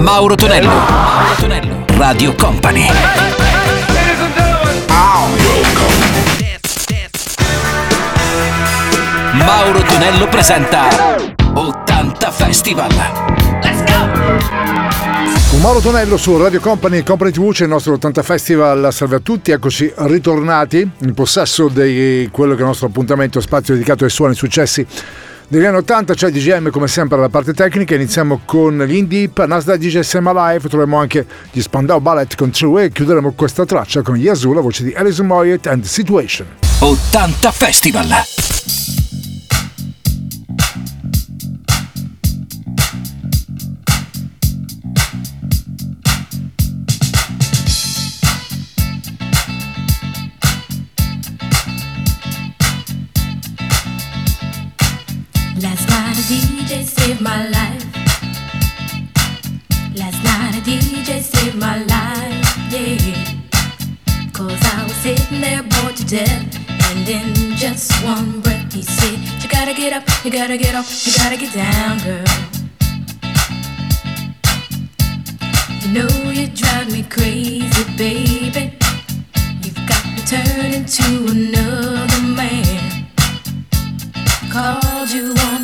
Mauro Tonello. Mauro Tonello. Radio Company. Mauro Tonello presenta 80 Festival. Let's go! Con Mauro Tonello su Radio Company e Company TV c'è il nostro 80 Festival. Salve a tutti, eccoci ritornati in possesso di quello che è il nostro appuntamento spazio dedicato ai suoni successi degli anni 80 c'è DGM come sempre alla parte tecnica. Iniziamo con l'Indie Deep Nasdaq DJ Sema Live. Troviamo anche gli Spandau Ballet con True Way. Chiuderemo questa traccia con Yazoo la voce di Alison Moyet and Situation. 80 Festival to death. And in just one breath he said, You gotta get up, you gotta get up, you gotta get down, girl. You know you drive me crazy, baby. You've got me turning to another man. Called you on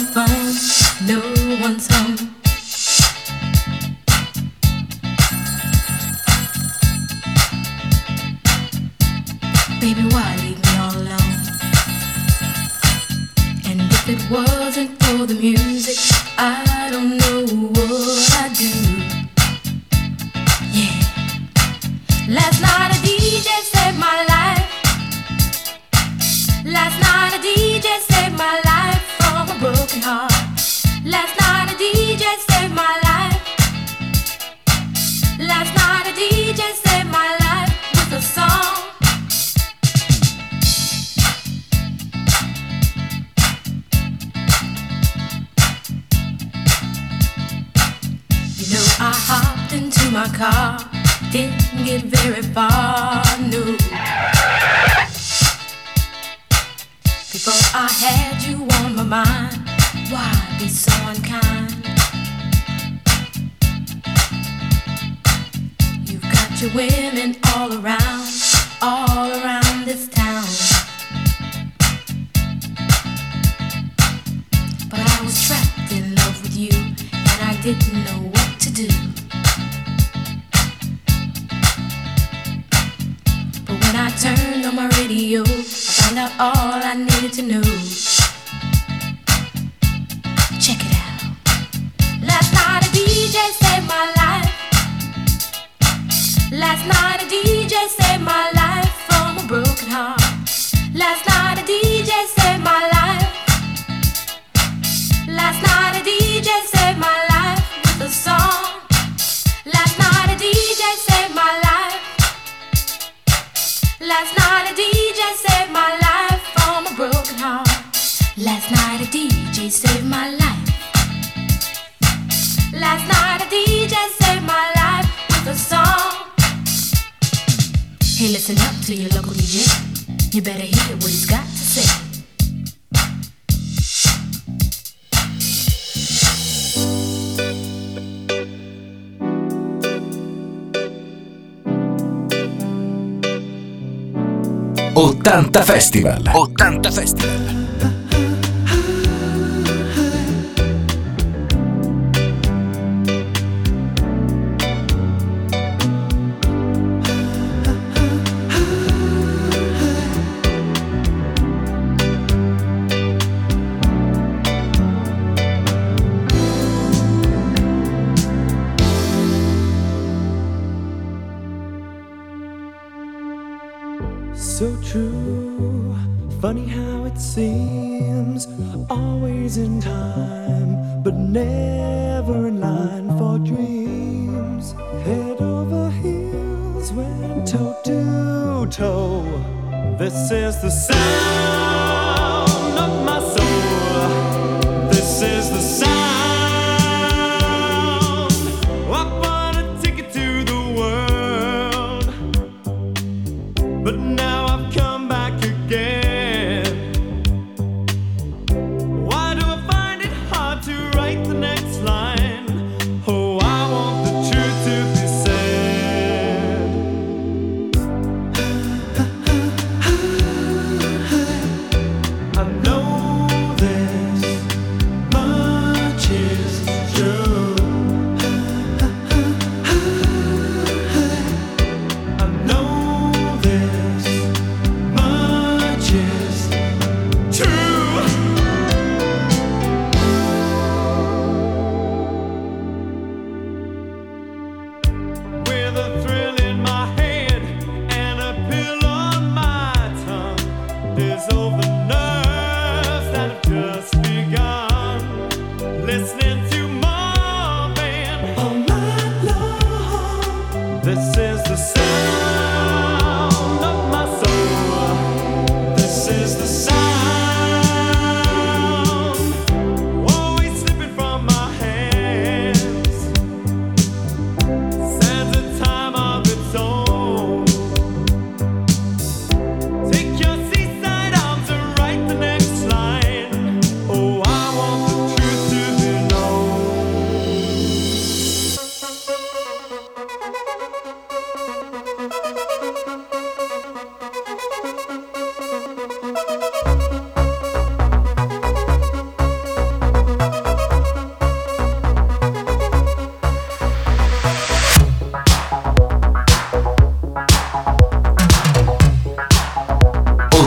Your women all around, all around this town. But I was trapped in love with you, and I didn't know what to do. But when I turned on my radio, I found out all I needed to know. Last night a DJ saved my life Hey, listen up to your local DJ. You better hear what he's got to say. Ottanta Festival. 80 Festival.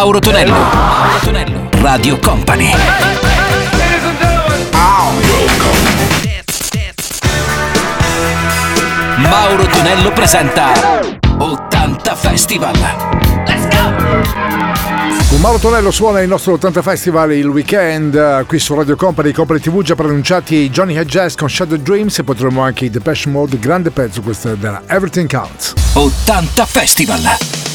Mauro Tonello. Mauro Tonello. Radio Company. Mauro Tonello presenta 80 Festival. Let's go! Con Mauro Tonello suona il nostro 80 Festival il weekend eh, qui su Radio Company, Company TV già pronunciati Johnny Hedges con Shadow Dreams e potremo anche i Depeche Mode, grande pezzo questo della Everything Counts. 80 Festival.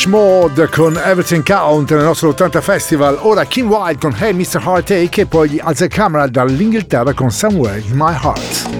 Depeche Mode con Everything Count nel nostro 80 Festival, ora Kim Wilde con Hey Mr. Heartache e poi gli Alza Camera dall'Inghilterra con Somewhere in My Heart.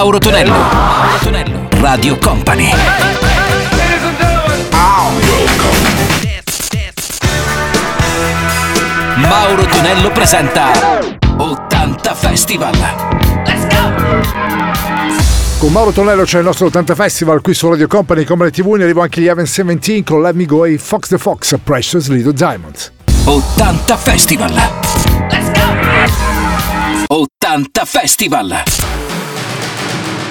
Mauro Tonello. Mauro Tonello. Radio Company. Mauro Tonello presenta 80 Festival. Let's go! Con Mauro Tonello c'è il nostro 80 Festival qui su Radio Company, Comedy TV, ne arrivo anche gli Event 17 con Let Me Go e Fox the Fox, Precious Little Diamonds. 80 Festival. Let's go! 80 Festival. Thank you.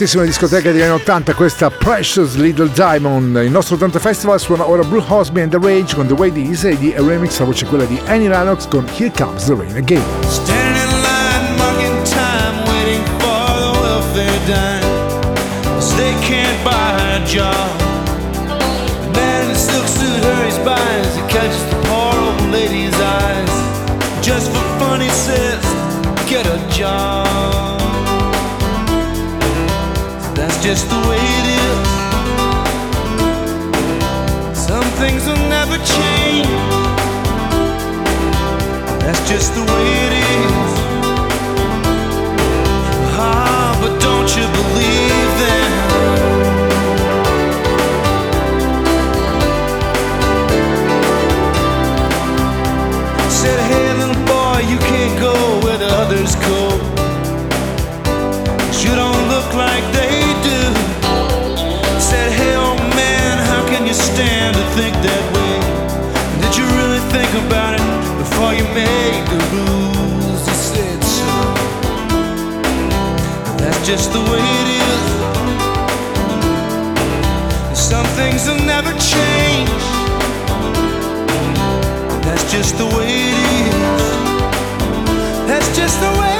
fortissima discoteca degli anni 80, questa Precious Little Diamond. Il nostro 80 Festival suona ora Blue Hosby and the Rage con The Way These e di remix la voce quella di Annie Lennox con Here Comes the Rain Again. just the way it is. Some things will never change. That's just the way it is. That's just the way.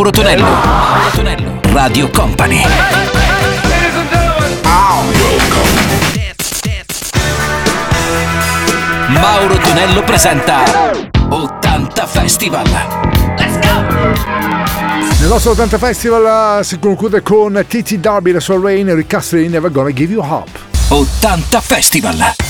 Mauro Tonello. Mauro Tonello. Radio Company. Mauro Tonello presenta 80 Festival. Let's go! Il nostro 80 Festival ah, si conclude con Titi Darby, la sua Rain, Ricastle in Never Gonna Give You Up. 80 Festival.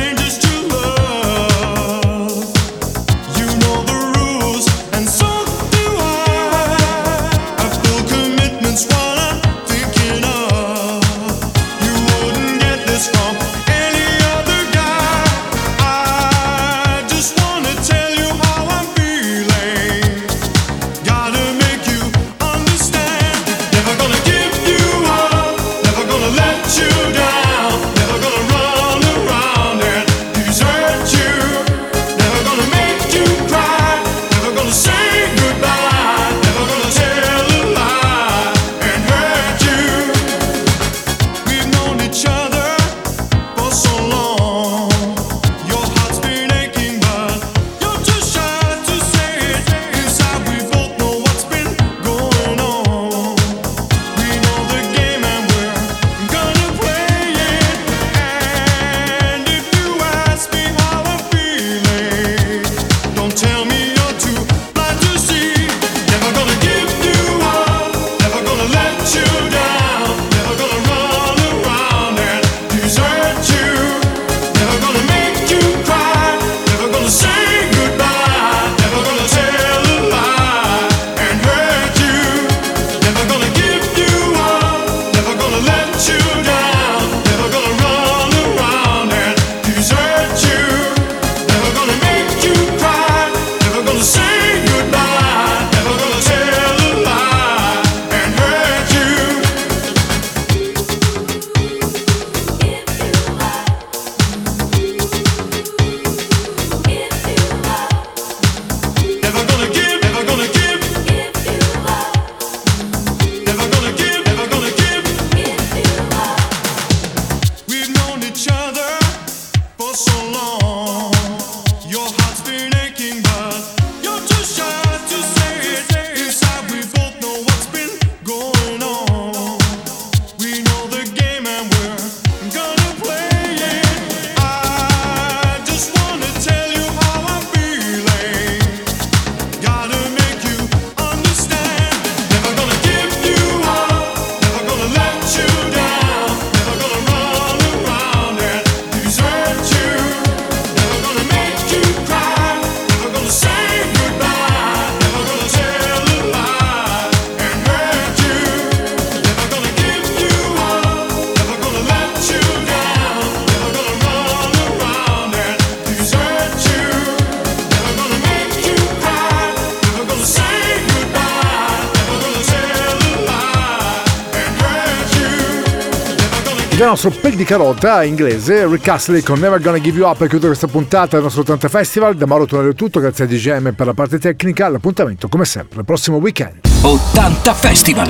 di carota inglese, Rick Astley con Never Gonna Give You Up per chiudere questa puntata del nostro 80 Festival. Da Mauro Tonello è tutto, grazie a DGM per la parte tecnica. L'appuntamento come sempre il prossimo weekend. 80 Festival!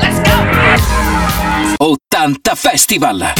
Let's go! 80 Festival!